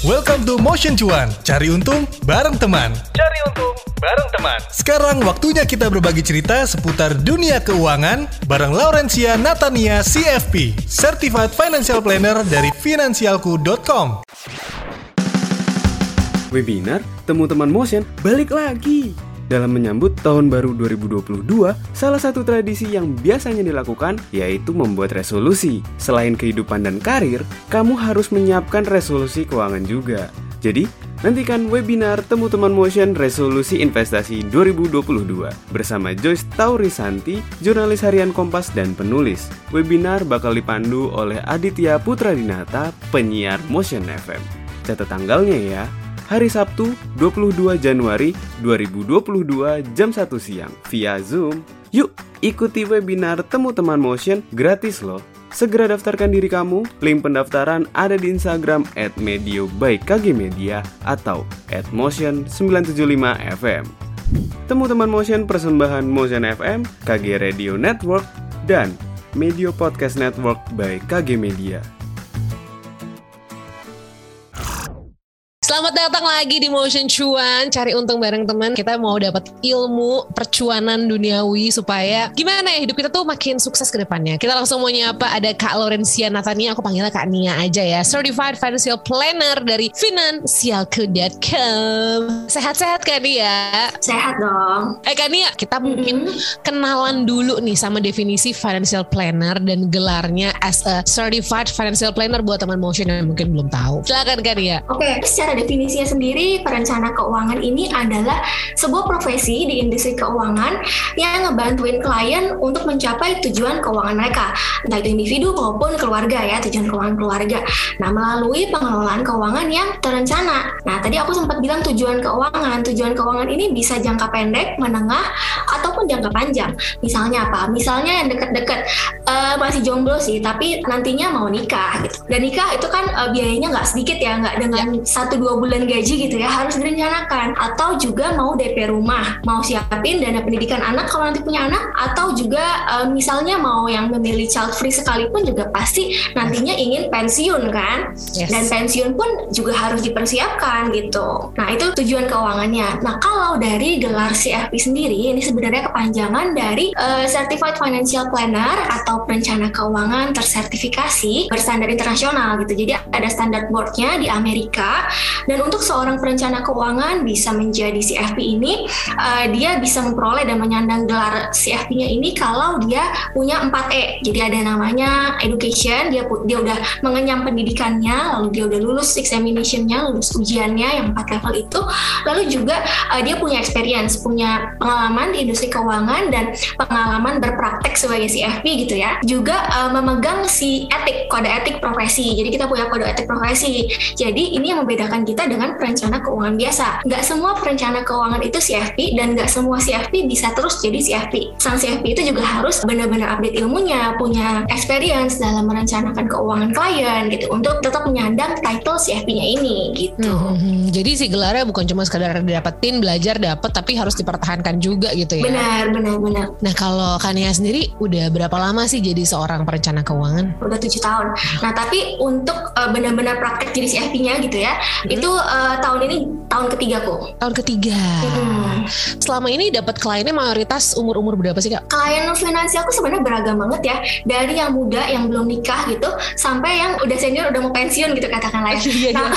Welcome to Motion Cuan. Cari untung bareng teman. Cari untung bareng teman. Sekarang waktunya kita berbagi cerita seputar dunia keuangan bareng Laurencia Natania CFP, Certified Financial Planner dari finansialku.com. Webinar Temu Teman Motion balik lagi. Dalam menyambut tahun baru 2022, salah satu tradisi yang biasanya dilakukan yaitu membuat resolusi. Selain kehidupan dan karir, kamu harus menyiapkan resolusi keuangan juga. Jadi, nantikan webinar Temu Teman Motion Resolusi Investasi 2022 bersama Joyce Taurisanti, jurnalis harian Kompas dan penulis. Webinar bakal dipandu oleh Aditya Putra Dinata, penyiar Motion FM. Catat tanggalnya ya, hari Sabtu 22 Januari 2022 jam 1 siang via Zoom. Yuk, ikuti webinar Temu Teman Motion gratis loh. Segera daftarkan diri kamu, link pendaftaran ada di Instagram at medio by KG Media atau at motion975fm. Temu Teman Motion persembahan Motion FM, KG Radio Network, dan Medio Podcast Network by KG Media. Selamat datang lagi di Motion Cuan, cari untung bareng teman. Kita mau dapat ilmu percuanan duniawi supaya gimana ya hidup kita tuh makin sukses ke depannya. Kita langsung mau nyapa ada Kak Laurencia Natania, aku panggilnya Kak Nia aja ya. Certified Financial Planner dari finansialku.com. Sehat-sehat Kak Nia? Sehat dong. Eh Kak Nia, kita mungkin kenalan dulu nih sama definisi financial planner dan gelarnya as a certified financial planner buat teman motion yang mungkin belum tahu. Silakan Kak Nia. Oke, secara definisinya sendiri, perencana keuangan ini adalah sebuah profesi di industri keuangan yang ngebantuin klien untuk mencapai tujuan keuangan mereka, entah itu individu maupun keluarga ya, tujuan keuangan keluarga. Nah, melalui pengelolaan keuangan yang terencana. Nah, tadi aku sempat bilang tujuan keuangan. Tujuan keuangan ini bisa jangka pendek, menengah, ataupun jangka panjang. Misalnya apa? Misalnya yang deket-deket uh, masih jomblo sih, tapi nantinya mau nikah gitu. Dan nikah itu kan uh, biayanya nggak sedikit ya, nggak dengan satu dua bulan gaji gitu ya harus direncanakan atau juga mau DP rumah mau siapin dana pendidikan anak kalau nanti punya anak atau juga uh, misalnya mau yang memilih child free sekalipun juga pasti nantinya ingin pensiun kan yes. dan pensiun pun juga harus dipersiapkan gitu nah itu tujuan keuangannya nah kalau dari gelar CFP sendiri ini sebenarnya kepanjangan dari uh, Certified Financial Planner atau perencana keuangan tersertifikasi berstandar internasional gitu jadi ada standar boardnya di Amerika dan untuk seorang perencana keuangan bisa menjadi CFP ini, uh, dia bisa memperoleh dan menyandang gelar CFP-nya ini kalau dia punya 4E. Jadi ada namanya education, dia dia udah mengenyam pendidikannya, lalu dia udah lulus examination-nya, lulus ujiannya yang 4 level itu. Lalu juga uh, dia punya experience, punya pengalaman di industri keuangan dan pengalaman berpraktek sebagai CFP gitu ya. Juga uh, memegang si etik, kode etik profesi. Jadi kita punya kode etik profesi. Jadi ini yang membedakan kita dengan perencana keuangan biasa. Nggak semua perencana keuangan itu CFP dan nggak semua CFP bisa terus jadi CFP. Sang CFP itu juga harus benar-benar update ilmunya, punya experience dalam merencanakan keuangan klien gitu untuk tetap menyandang title CFP-nya ini gitu. Hmm, hmm, hmm. Jadi si gelarnya bukan cuma sekadar dapetin belajar dapat tapi harus dipertahankan juga gitu ya. Benar, benar, benar. Nah kalau Kania sendiri udah berapa lama sih jadi seorang perencana keuangan? Udah tujuh tahun. Nah tapi untuk uh, benar-benar praktek jadi CFP-nya gitu ya, hmm. itu uh, tahun ini tahun ketiga kok. Tahun ketiga. Hmm. Selama ini dapat kliennya mayoritas umur-umur berapa sih kak? Klien finansialku sebenarnya beragam banget ya. Dari yang muda yang belum nikah gitu sampai yang udah senior udah mau pensiun gitu katakanlah ya. Iya, nah,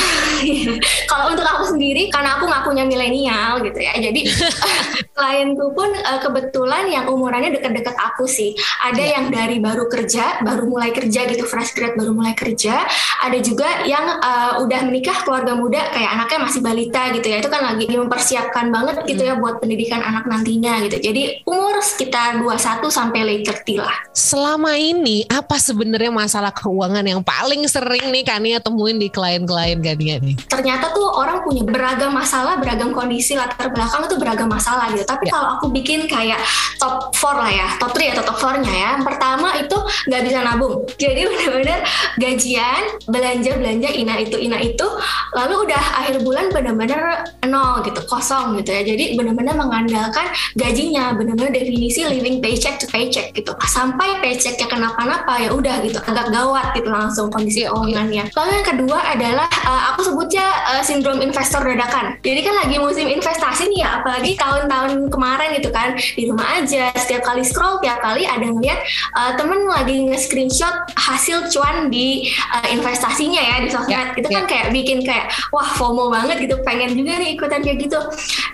kalau untuk aku sendiri karena aku ngakunya milenial gitu ya. Jadi klienku pun uh, kebetulan yang umurannya dekat-dekat aku sih. Ada yeah. yang dari baru kerja, baru mulai kerja gitu fresh grad baru mulai kerja. Ada juga yang uh, udah menikah keluarga muda kayak anaknya masih balita gitu ya itu kan lagi mempersiapkan banget gitu ya buat pendidikan anak nantinya gitu jadi umur sekitar 21 sampai late 30 lah selama ini apa sebenarnya masalah keuangan yang paling sering nih Kania temuin di klien-klien Kania nih ternyata tuh orang punya beragam masalah beragam kondisi latar belakang itu beragam masalah gitu tapi ya. kalau aku bikin kayak top 4 lah ya top 3 atau top 4 nya ya. Yang pertama itu nggak bisa nabung. Jadi benar-benar gajian belanja belanja ina itu ina itu lalu udah akhir bulan benar-benar nol gitu kosong gitu ya. Jadi benar-benar mengandalkan gajinya benar-benar definisi living paycheck to paycheck gitu. Sampai paychecknya kenapa-napa ya udah gitu agak gawat gitu langsung kondisi keuangannya. Lalu yang kedua adalah uh, aku sebutnya uh, sindrom investor dadakan. Jadi kan lagi musim investasi nih ya apalagi tahun-tahun kemarin gitu kan di rumah aja. Setiap kali scroll tiap kali ada ngeliat uh, temen lagi nge-screenshot hasil cuan di uh, investasinya ya di sosmed. Yeah, itu yeah. kan kayak bikin kayak wah FOMO banget gitu. Pengen juga nih ikutan kayak gitu.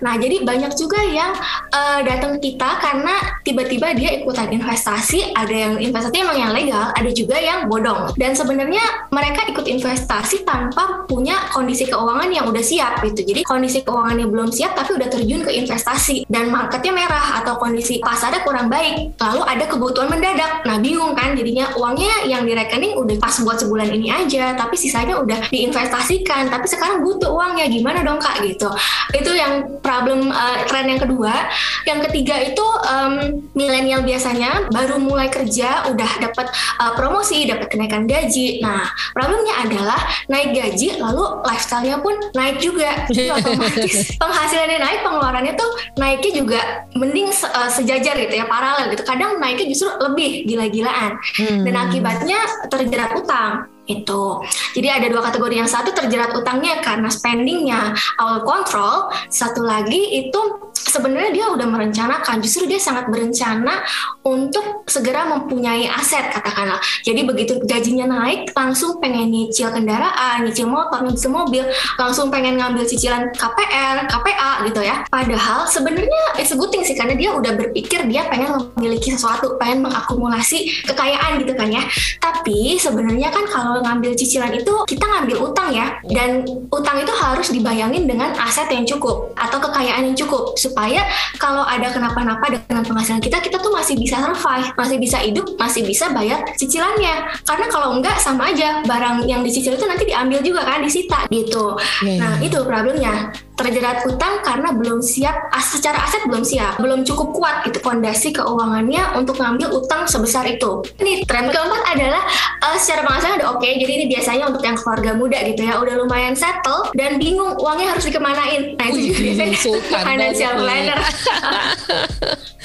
Nah jadi banyak juga yang uh, datang kita karena tiba-tiba dia ikutan investasi. Ada yang investasi emang yang legal ada juga yang bodong. Dan sebenarnya mereka ikut investasi tanpa punya kondisi keuangan yang udah siap gitu. Jadi kondisi keuangannya belum siap tapi udah terjun ke investasi. Dan marketnya merah atau kondisi pasarnya kurang baik lalu ada kebutuhan mendadak. Nah bingung kan jadinya uangnya yang di rekening udah pas buat sebulan ini aja tapi sisanya udah diinvestasikan tapi sekarang butuh uangnya. Gimana dong kak? Gitu. Itu yang problem uh, tren yang kedua. Yang ketiga itu um, milenial biasanya baru mulai kerja udah dapat uh, promosi dapat kenaikan gaji. Nah problemnya adalah naik gaji lalu lifestyle-nya pun naik juga. Jadi otomatis penghasilannya naik pengeluarannya tuh naiknya juga mending se uh, sejajar gitu ya paralel gitu. Kadang naiknya justru lebih gila-gilaan. Hmm. dan akibatnya terjerat utang itu. Jadi ada dua kategori yang satu terjerat utangnya karena spendingnya out control, satu lagi itu sebenarnya dia udah merencanakan, justru dia sangat berencana untuk segera mempunyai aset katakanlah. Jadi begitu gajinya naik, langsung pengen nyicil kendaraan, nyicil motor, nyicil mobil, langsung pengen ngambil cicilan KPR, KPA gitu ya. Padahal sebenarnya it's a good thing sih karena dia udah berpikir dia pengen memiliki sesuatu, pengen mengakumulasi kekayaan gitu kan ya. Tapi sebenarnya kan kalau ngambil cicilan itu kita ngambil utang ya, dan utang itu harus dibayangin dengan aset yang cukup atau kekayaan yang cukup. Supaya supaya kalau ada kenapa-napa dengan penghasilan kita kita tuh masih bisa survive masih bisa hidup masih bisa bayar cicilannya. Karena kalau enggak sama aja. Barang yang dicicil itu nanti diambil juga kan disita gitu. Yeah. nah itu problemnya terjerat utang karena belum siap secara aset belum siap belum cukup kuat gitu fondasi keuangannya untuk ngambil utang sebesar itu. Ini tren keempat adalah uh, secara penghasilan udah oke okay, jadi ini biasanya untuk yang keluarga muda gitu ya udah lumayan settle dan bingung uangnya harus dikemanain. Nah itu juga biasanya financial planner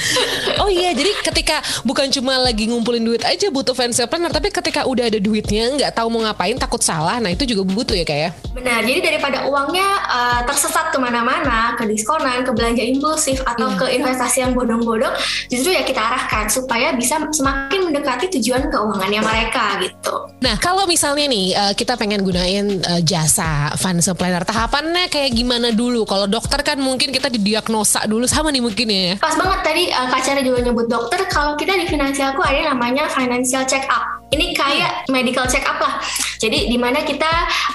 oh iya jadi ketika bukan cuma lagi ngumpulin duit aja butuh financial planner tapi ketika udah ada duitnya nggak tahu mau ngapain takut salah nah itu juga butuh ya kayak ya? benar jadi daripada uangnya uh, tersesat ke mana-mana, ke diskonan, ke belanja impulsif, atau yeah. ke investasi yang bodong-bodong, justru ya kita arahkan supaya bisa semakin mendekati tujuan keuangannya mereka gitu. Nah, kalau misalnya nih uh, kita pengen gunain uh, jasa financial planner, tahapannya kayak gimana dulu? Kalau dokter kan mungkin kita didiagnosa dulu sama nih mungkin ya. Pas banget tadi uh, Kak Cara juga nyebut dokter, kalau kita di finansialku ada namanya financial check up. Ini kayak medical check up lah. Jadi di mana kita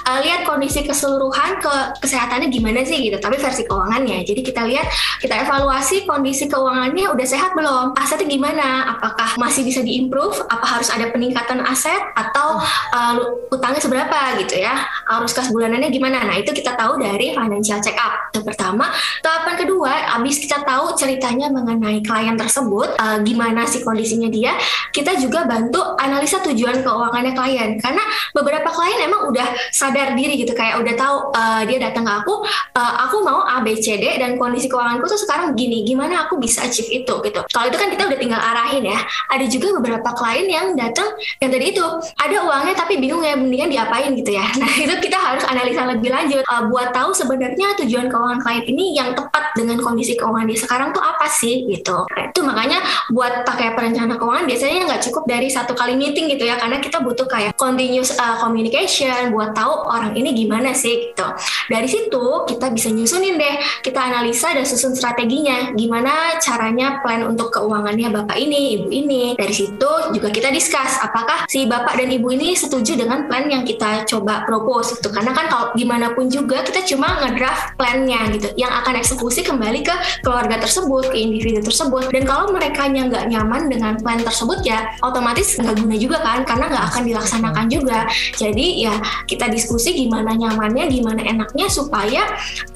uh, lihat kondisi keseluruhan ke kesehatannya gimana sih gitu. Tapi versi keuangannya. Jadi kita lihat kita evaluasi kondisi keuangannya udah sehat belum? Asetnya gimana? Apakah masih bisa diimprove? Apa harus ada peningkatan aset atau uh, utangnya seberapa gitu ya? Arus kas bulanannya gimana? Nah, itu kita tahu dari financial check up. Yang pertama, tahapan kedua, habis kita tahu ceritanya mengenai klien tersebut, uh, gimana sih kondisinya dia, kita juga bantu analisa tujuan keuangannya klien. Karena beberapa klien emang udah sadar diri gitu kayak udah tahu uh, dia datang ke aku uh, aku mau A B C D dan kondisi keuanganku tuh sekarang gini gimana aku bisa achieve itu gitu. Kalau itu kan kita udah tinggal arahin ya. Ada juga beberapa klien yang datang yang tadi itu ada uangnya tapi bingung ya mendingan diapain gitu ya. Nah itu kita harus analisa lebih lanjut uh, buat tahu sebenarnya tujuan keuangan klien ini yang tepat dengan kondisi keuangan dia sekarang tuh apa sih gitu. Nah, itu makanya buat pakai perencana keuangan biasanya nggak cukup dari satu kali meeting gitu ya karena kita butuh kayak continuous uh, communication buat tahu orang ini gimana sih gitu. Dari situ kita bisa nyusunin deh, kita analisa dan susun strateginya gimana caranya plan untuk keuangannya bapak ini, ibu ini. Dari situ juga kita discuss apakah si bapak dan ibu ini setuju dengan plan yang kita coba propose gitu. Karena kan kalau gimana pun juga kita cuma ngedraft plannya gitu yang akan eksekusi kembali ke keluarga tersebut, ke individu tersebut. Dan kalau mereka nggak nyaman dengan plan tersebut ya otomatis nggak guna juga kan karena nggak akan dilaksanakan juga. Jadi ya kita diskusi gimana nyamannya gimana enaknya supaya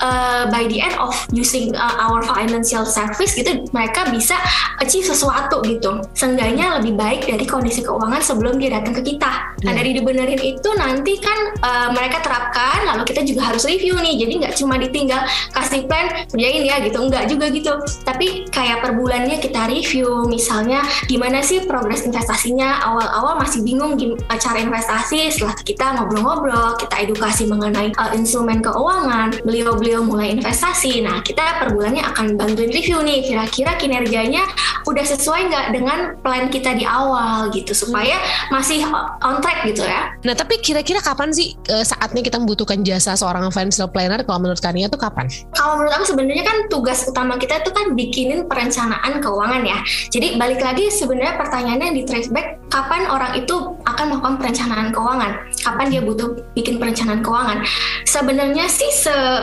uh, by the end of using uh, our financial service gitu mereka bisa achieve sesuatu gitu. Seenggaknya lebih baik dari kondisi keuangan sebelum dia datang ke kita. Nah iya. dari dibenerin itu nanti kan uh, mereka terapkan lalu kita juga harus review nih. Jadi nggak cuma ditinggal kasih plan kerjain ya gitu. Nggak juga gitu. Tapi kayak per bulannya kita review misalnya gimana sih progres investasinya awal-awal masih bingung gimana cara investasi setelah kita ngobrol-ngobrol kita edukasi mengenai uh, instrumen keuangan beliau-beliau mulai investasi nah kita per bulannya akan bantuin review nih kira-kira kinerjanya udah sesuai nggak dengan plan kita di awal gitu supaya masih on track gitu ya nah tapi kira-kira kapan sih uh, saatnya kita membutuhkan jasa seorang financial planner kalau menurut Kania tuh kapan? Kalau menurut aku sebenarnya kan tugas utama kita itu kan bikinin perencanaan keuangan ya. Jadi balik lagi sebenarnya pertanyaannya di trace back kapan orang itu akan melakukan perencanaan keuangan? Kapan dia butuh bikin perencanaan keuangan? Sebenarnya sih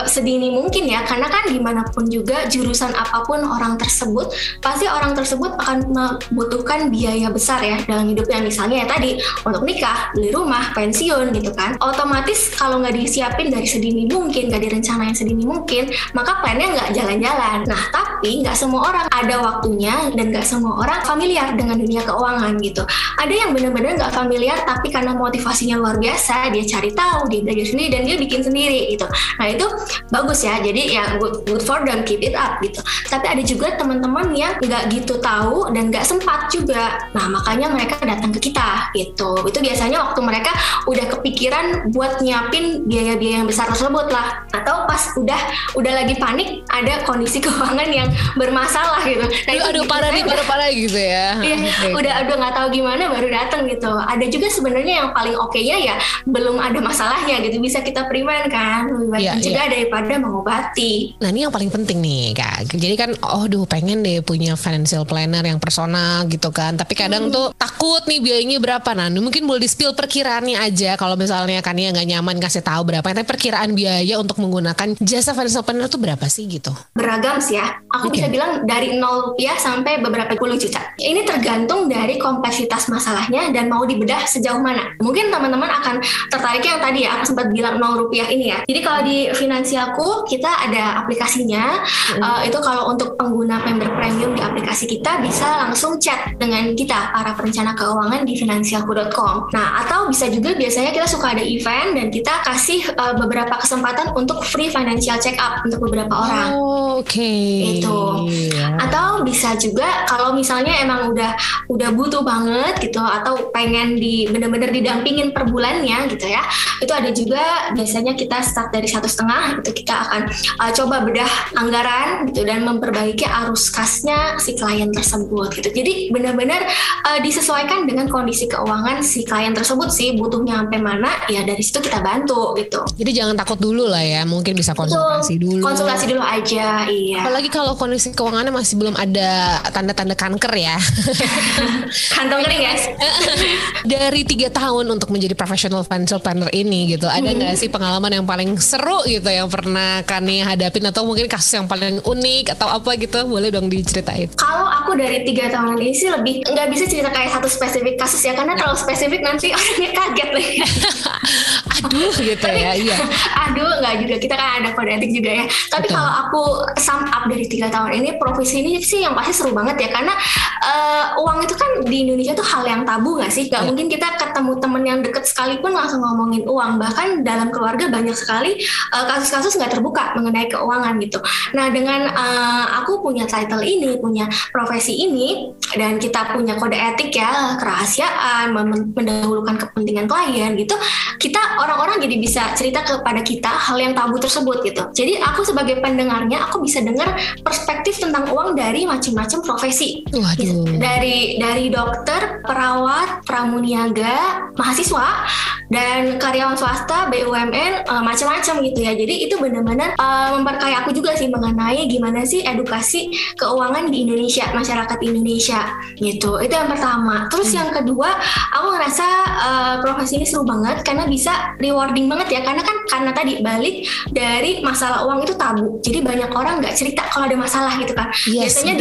sedini mungkin ya karena kan gimana pun juga jurusan apa pun orang tersebut pasti orang tersebut akan membutuhkan biaya besar ya dalam hidupnya misalnya ya tadi untuk nikah, beli rumah, pensiun gitu kan. Otomatis kalau nggak disiapin dari sedini mungkin, nggak direncanain sedini mungkin, maka plannya nggak jalan-jalan. Nah, tapi nggak semua orang ada waktunya dan nggak semua orang familiar dengan dunia keuangan gitu. Ada yang benar-benar nggak familiar, tapi karena motivasinya luar biasa, dia cari tahu, dia belajar sendiri dan dia bikin sendiri gitu. Nah itu bagus ya. Jadi ya good, good for them, keep it up gitu. Tapi ada juga teman-teman yang nggak gitu tahu dan nggak sempat juga. Nah makanya mereka datang ke kita gitu. Itu biasanya waktu mereka udah kepikiran buat nyiapin biaya-biaya yang besar tersebut lah. Atau pas udah udah lagi panik ada kondisi keuangan yang bermasalah gitu. Nah, aduh, aduh parah nih, parah parah gitu ya. Iya, okay. udah udah nggak tahu gimana baru datang gitu. Ada juga sebenarnya yang paling oke-nya ya belum ada masalahnya gitu bisa kita prevent kan lebih baik yeah, mencegah yeah. daripada mengobati. Nah ini yang paling penting nih kak. Jadi kan oh duh pengen deh punya financial planner yang personal gitu kan. Tapi kadang hmm. tuh takut nih biayanya berapa. Nah mungkin boleh di spill perkiraannya aja kalau misalnya kan ya nggak nyaman kasih tahu berapa. Tapi perkiraan biaya untuk menggunakan jasa financial planner tuh berapa sih gitu? Beragam sih ya. Aku okay. bisa bilang dari 0 rupiah sampai beberapa puluh juta. Ini tergantung dari kompleksitas masalahnya dan mau dibedah sejauh mana. Mungkin teman-teman akan tertarik yang tadi ya aku sempat bilang 0 rupiah ini ya. Jadi kalau di finansialku kita ada aplikasinya. Hmm. Uh, itu kalau untuk pengguna member premium di aplikasi kita bisa langsung chat dengan kita para perencana keuangan di finansialku.com. Nah atau bisa juga biasanya kita suka ada event dan kita kasih uh, beberapa kesempatan untuk free financial check up untuk beberapa orang. Oh, Oke. Okay. Itu. Atau bisa juga kalau misalnya emang udah udah butuh banget gitu atau pengen di bener-bener didampingin per bulannya gitu ya itu ada juga biasanya kita start dari satu setengah itu kita akan uh, coba bedah anggaran gitu dan memperbaiki arus kasnya si klien tersebut gitu. Jadi benar-benar uh, disesuaikan dengan kondisi keuangan si klien tersebut sih butuhnya sampai mana ya dari situ kita bantu gitu. Jadi jangan takut dulu lah ya mungkin bisa konsultasi Betul, dulu. Konsultasi dulu aja iya. Apalagi kalau kondisi keuangannya masih belum ada tanda-tanda kanker ya. Kantong kering ya dari tiga tahun untuk menjadi professional financial planner ini gitu ada nggak sih pengalaman yang paling seru gitu yang pernah Kani hadapin? Atau mungkin kasus yang paling unik atau apa gitu? Boleh dong diceritain. Kalau aku dari tiga tahun ini sih lebih nggak bisa cerita kayak satu spesifik kasus ya. Karena kalau spesifik nanti orangnya kaget nih aduh gitu tapi, ya iya. aduh nggak juga. Kita kan ada kode etik juga ya. Tapi Betul. kalau aku sum up dari tiga tahun ini profesi ini sih yang pasti seru banget ya. Karena uh, uang itu kan di Indonesia tuh hal yang tabu nggak sih? Gak yeah. mungkin kita ketemu temen yang deket sekalipun langsung ngomongin uang. Bahkan dalam keluarga banyak sekali uh, kasus-kasus nggak terbuka mengenai keuangan gitu. Nah dengan uh, aku punya title ini punya profesi ini dan kita punya kode etik ya kerahasiaan mendahulukan kepentingan klien gitu kita orang-orang jadi bisa cerita kepada kita hal yang tabu tersebut gitu. Jadi aku sebagai pendengarnya aku bisa dengar perspektif tentang uang dari macam-macam profesi. Waduh. dari dari dokter perawat pramuniaga mahasiswa dan karyawan swasta BUMN uh, eh, macam-macam gitu ya. Jadi itu benar-benar uh, memperkaya aku juga sih mengenai gimana sih edukasi keuangan di Indonesia masyarakat Indonesia gitu. Itu yang pertama. Terus hmm. yang kedua aku ngerasa uh, profesi ini seru banget karena bisa rewarding banget ya karena kan karena tadi balik dari masalah uang itu tabu. Jadi banyak orang nggak cerita kalau ada masalah gitu kan. Yes, Biasanya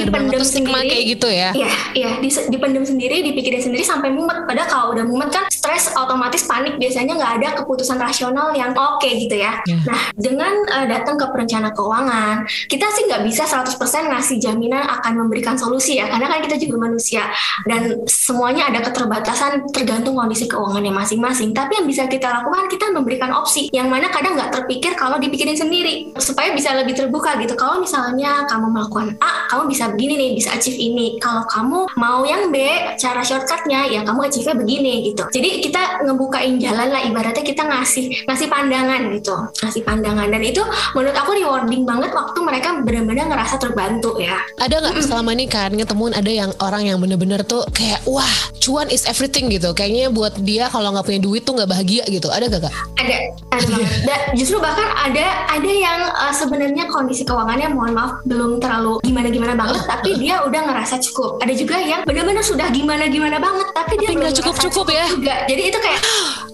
stigma sendiri. kayak gitu ya. Iya, iya, di- dipendam sendiri, dipikirin sendiri sampai mumet. Padahal kalau udah mumet kan stres otomatis panik biasanya nggak ada keputusan rasional yang oke gitu ya. Ya. Nah, dengan uh, datang ke perencana keuangan, kita sih nggak bisa 100% ngasih jaminan akan memberikan solusi ya, karena kan kita juga manusia dan semuanya ada keterbatasan tergantung kondisi keuangannya masing-masing. Tapi yang bisa kita lakukan kita memberikan opsi yang mana kadang nggak terpikir kalau dipikirin sendiri supaya bisa lebih terbuka gitu. Kalau misalnya kamu melakukan A, kamu bisa begini nih, bisa achieve ini. Kalau kamu mau yang B, cara shortcutnya ya kamu achieve-nya begini gitu. Jadi kita ngebukain jalan lah ibaratnya kita ngasih ngasih pandangan gitu, ngasih pandangan dan itu menurut aku rewarding banget waktu mereka benar-benar ngerasa terbantu ya. Ada nggak selama ini kan ngetemuin ada yang orang yang bener-bener tuh kayak wah cuan is everything gitu. Kayaknya buat dia kalau nggak punya duit tuh nggak bahagia gitu. Ada gak kak? ada ada. Da- justru bahkan ada ada yang uh, sebenarnya kondisi keuangannya mohon maaf belum terlalu gimana gimana banget tapi dia udah ngerasa cukup ada juga yang benar-benar sudah gimana gimana banget tapi dia belum nggak ngerasa cukup-cukup ya. juga jadi itu kayak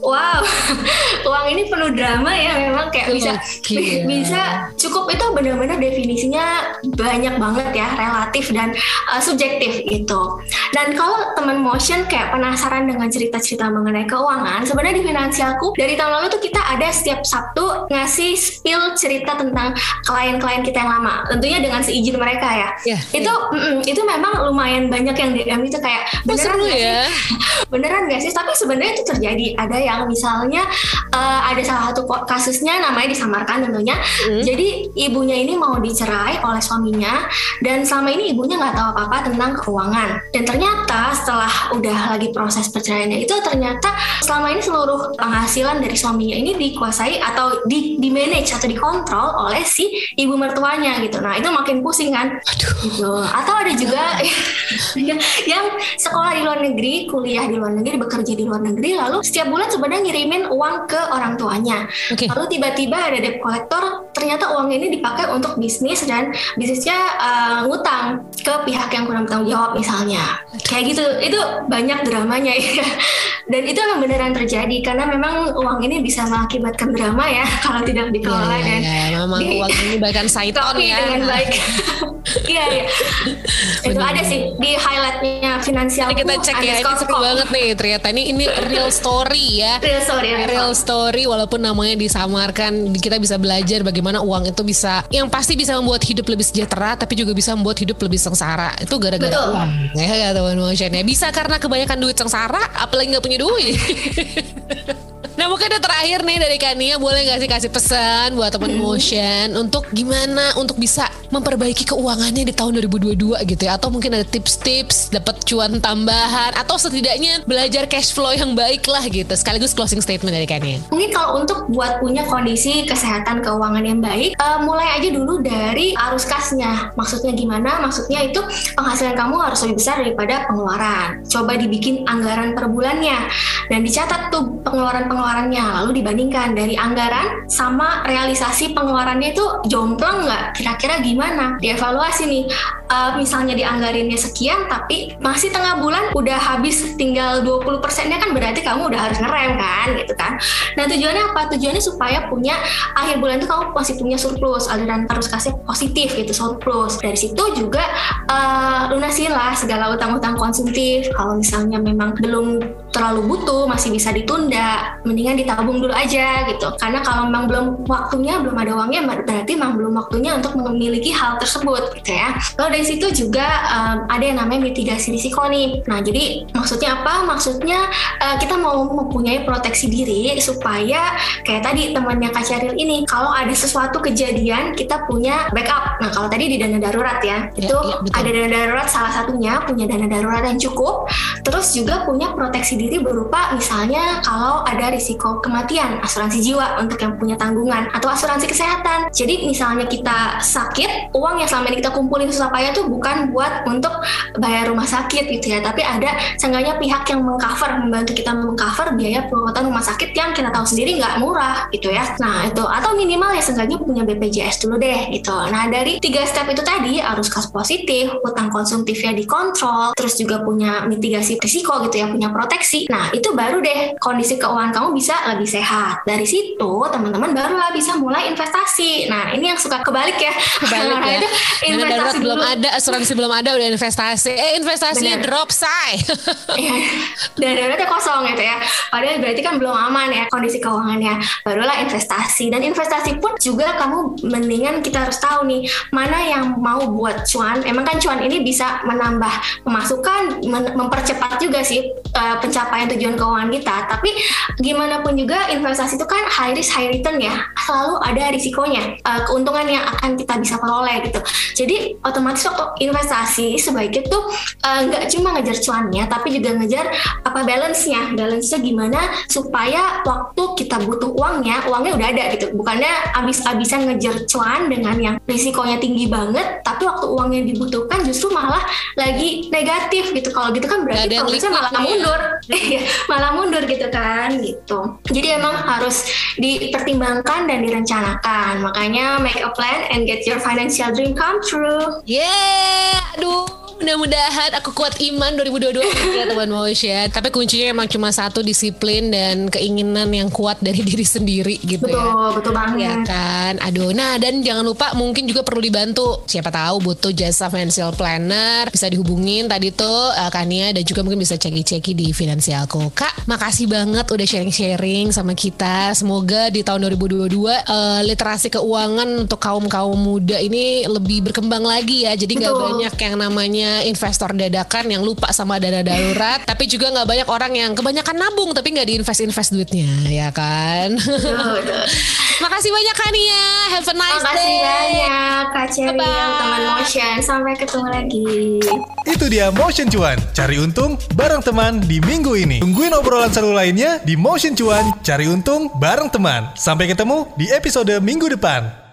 wow uang ini penuh drama ya memang kayak bisa Gokil. bisa cukup itu benar-benar definisinya banyak banget ya relatif dan uh, subjektif gitu dan kalau teman motion kayak penasaran dengan cerita-cerita mengenai keuangan sebenarnya di finansialku dari tahun lalu tuh kita ada setiap Sabtu ngasih spill cerita tentang klien-klien kita yang lama tentunya dengan seizin mereka ya Ya, itu mm, itu memang lumayan banyak yang DM itu kayak Oh, beneran seru nggak sih ya. beneran gak sih? Tapi sebenarnya itu terjadi. Ada yang misalnya eh, ada salah satu kasusnya namanya disamarkan tentunya. Hmm. Jadi ibunya ini mau dicerai oleh suaminya dan selama ini ibunya nggak tahu apa-apa tentang keuangan. Dan ternyata setelah udah lagi proses perceraiannya itu ternyata selama ini seluruh penghasilan dari suaminya ini dikuasai atau di, di manage atau dikontrol oleh si ibu mertuanya gitu. Nah itu makin pusing kan. Gitu. Atau ada juga yang, yang sekolah di luar negeri, kuliah di luar negeri, bekerja di luar negeri, lalu setiap bulan sebenarnya ngirimin uang ke orang tuanya. Oke. Lalu tiba-tiba ada debt collector, ternyata uang ini dipakai untuk bisnis dan bisnisnya uh, ngutang ke pihak yang kurang bertanggung jawab misalnya. Kayak gitu, itu banyak dramanya ya. Dan itu emang beneran terjadi karena memang uang ini bisa mengakibatkan drama ya kalau tidak dikelola iya, dan iya. memang di- uang ini bahkan saiton ya. dengan baik. Iya, iya. itu ada sih di highlightnya finansial. Kita cek ya, ini seru banget nih ternyata ini ini real story ya. Real story, real Real story walaupun namanya disamarkan kita bisa belajar bagaimana uang itu bisa yang pasti bisa membuat hidup lebih sejahtera tapi juga bisa membuat hidup lebih sengsara itu gara-gara uang ya teman motion ya bisa karena kebanyakan duit sengsara apalagi nggak punya duit Nah mungkin yang terakhir nih dari Kania boleh nggak sih kasih pesan buat teman motion untuk gimana untuk bisa memperbaiki keuangannya di tahun 2022 gitu ya atau mungkin ada tips-tips dapat cuan tambahan atau setidaknya belajar cash flow yang baik lah gitu sekaligus closing statement dari Kania. Mungkin kalau untuk buat punya kondisi kesehatan keuangan yang baik, eh, mulai aja dulu dari arus kasnya. Maksudnya gimana? Maksudnya itu penghasilan kamu harus lebih besar daripada pengeluaran. Coba dibikin anggaran per bulannya dan dicatat tuh pengeluaran-pengeluarannya. Lalu dibandingkan dari anggaran sama realisasi pengeluarannya itu jomplang nggak? Kira-kira gimana? Dievaluasi nih. Eh, misalnya dianggarinnya sekian, tapi masih tengah bulan udah habis tinggal 20 persennya kan berarti kamu udah harus ngerem kan, gitu kan? Nah tujuannya apa? Tujuannya supaya punya akhir bulan itu kamu masih punya surplus, aliran arus kasnya positif gitu surplus. Dari situ juga eh, lunasin lah segala utang-utang konsumtif. Kalau misalnya memang belum terlalu butuh, masih bisa ditunda, mendingan ditabung dulu aja gitu. Karena kalau memang belum waktunya, belum ada uangnya, berarti memang belum waktunya untuk memiliki hal tersebut gitu ya. Lalu dari situ juga em, ada yang namanya mitigasi risiko nih. Nah jadi maksudnya apa? Maksudnya eh, kita mau mempunyai proteksi diri supaya kayak tadi temannya Kak Syaril ini, kalau ada sesuatu kejadian kita punya backup. Nah kalau tadi di dana darurat ya, Ya, itu ya, betul. ada dana darurat salah satunya punya dana darurat yang cukup. Terus juga punya proteksi diri berupa misalnya kalau ada risiko kematian, asuransi jiwa untuk yang punya tanggungan atau asuransi kesehatan. Jadi misalnya kita sakit, uang yang selama ini kita kumpulin susah payah tuh bukan buat untuk bayar rumah sakit gitu ya, tapi ada seenggaknya pihak yang mengcover, membantu kita mengcover biaya perawatan rumah sakit yang kita tahu sendiri nggak murah gitu ya. Nah itu atau minimal ya seenggaknya punya BPJS dulu deh gitu. Nah dari tiga step itu tadi arus kas positif, utang konsumtifnya dikontrol, terus juga punya mitigasi risiko gitu ya, punya proteksi. Nah, itu baru deh kondisi keuangan kamu bisa lebih sehat. Dari situ, teman-teman barulah bisa mulai investasi. Nah, ini yang suka kebalik ya. Kebalik Nah, ya. itu investasi belum ada, asuransi belum ada, udah investasi. Eh investasinya Bener. drop, say. Iya, dan daruratnya kosong gitu ya. Padahal berarti kan belum aman ya kondisi keuangannya. Barulah investasi. Dan investasi pun juga kamu mendingan kita harus tahu nih mana yang mau buat cuan. Emang kan cuan ini bisa menambah pemasukan, men- mempercepat juga sih uh, pencapaian tujuan keuangan kita. Tapi gimana pun juga investasi itu kan high risk high return ya. Selalu ada risikonya, uh, keuntungan yang akan kita bisa peroleh gitu. Jadi otomatis waktu investasi sebaiknya tuh uh, nggak cuma ngejar cuannya, tapi juga ngejar apa balance-nya. Balance-nya gimana supaya waktu kita butuh uangnya, uangnya udah ada gitu. Bukannya abis-abisan ngejar cuan dengan yang risikonya tinggi banget, tapi waktu uangnya dibutuhkan justru malah lagi negatif gitu. Kalau gitu kan berarti yang malah ya. mundur. Iya, malah mundur gitu kan gitu. Jadi emang harus dipertimbangkan dan direncanakan. Makanya make a plan and get your financial dream come true. Yeah, aduh. Mudah-mudahan aku kuat iman 2022 ya teman motion. Tapi kuncinya emang cuma satu disiplin dan keinginan yang kuat dari diri sendiri gitu ya. Betul, betul banget. Ya kan, aduh. Nah dan jangan lupa mungkin juga perlu dibantu. Siapa tahu butuh jasa financial planner bisa dihubungin tadi tuh uh, Kania dan juga mungkin bisa ceki-ceki di finansialku. Kak, makasih banget udah sharing-sharing sama kita. Semoga di tahun 2022 uh, literasi keuangan untuk kaum kaum muda ini lebih berkembang lagi ya. Jadi nggak banyak yang namanya investor dadakan yang lupa sama dana darurat. tapi juga nggak banyak orang yang kebanyakan nabung tapi nggak diinvest-invest duitnya, ya kan? Betul, betul. Makasih banyak Kania. Have a nice Makasih day. banyak Kak Cherry yang teman motion. Sampai ketemu lagi. Itu dia Motion Cuan, cari untung bareng teman di minggu ini. Tungguin obrolan seru lainnya di Motion Cuan, cari untung bareng teman. Sampai ketemu di episode minggu depan.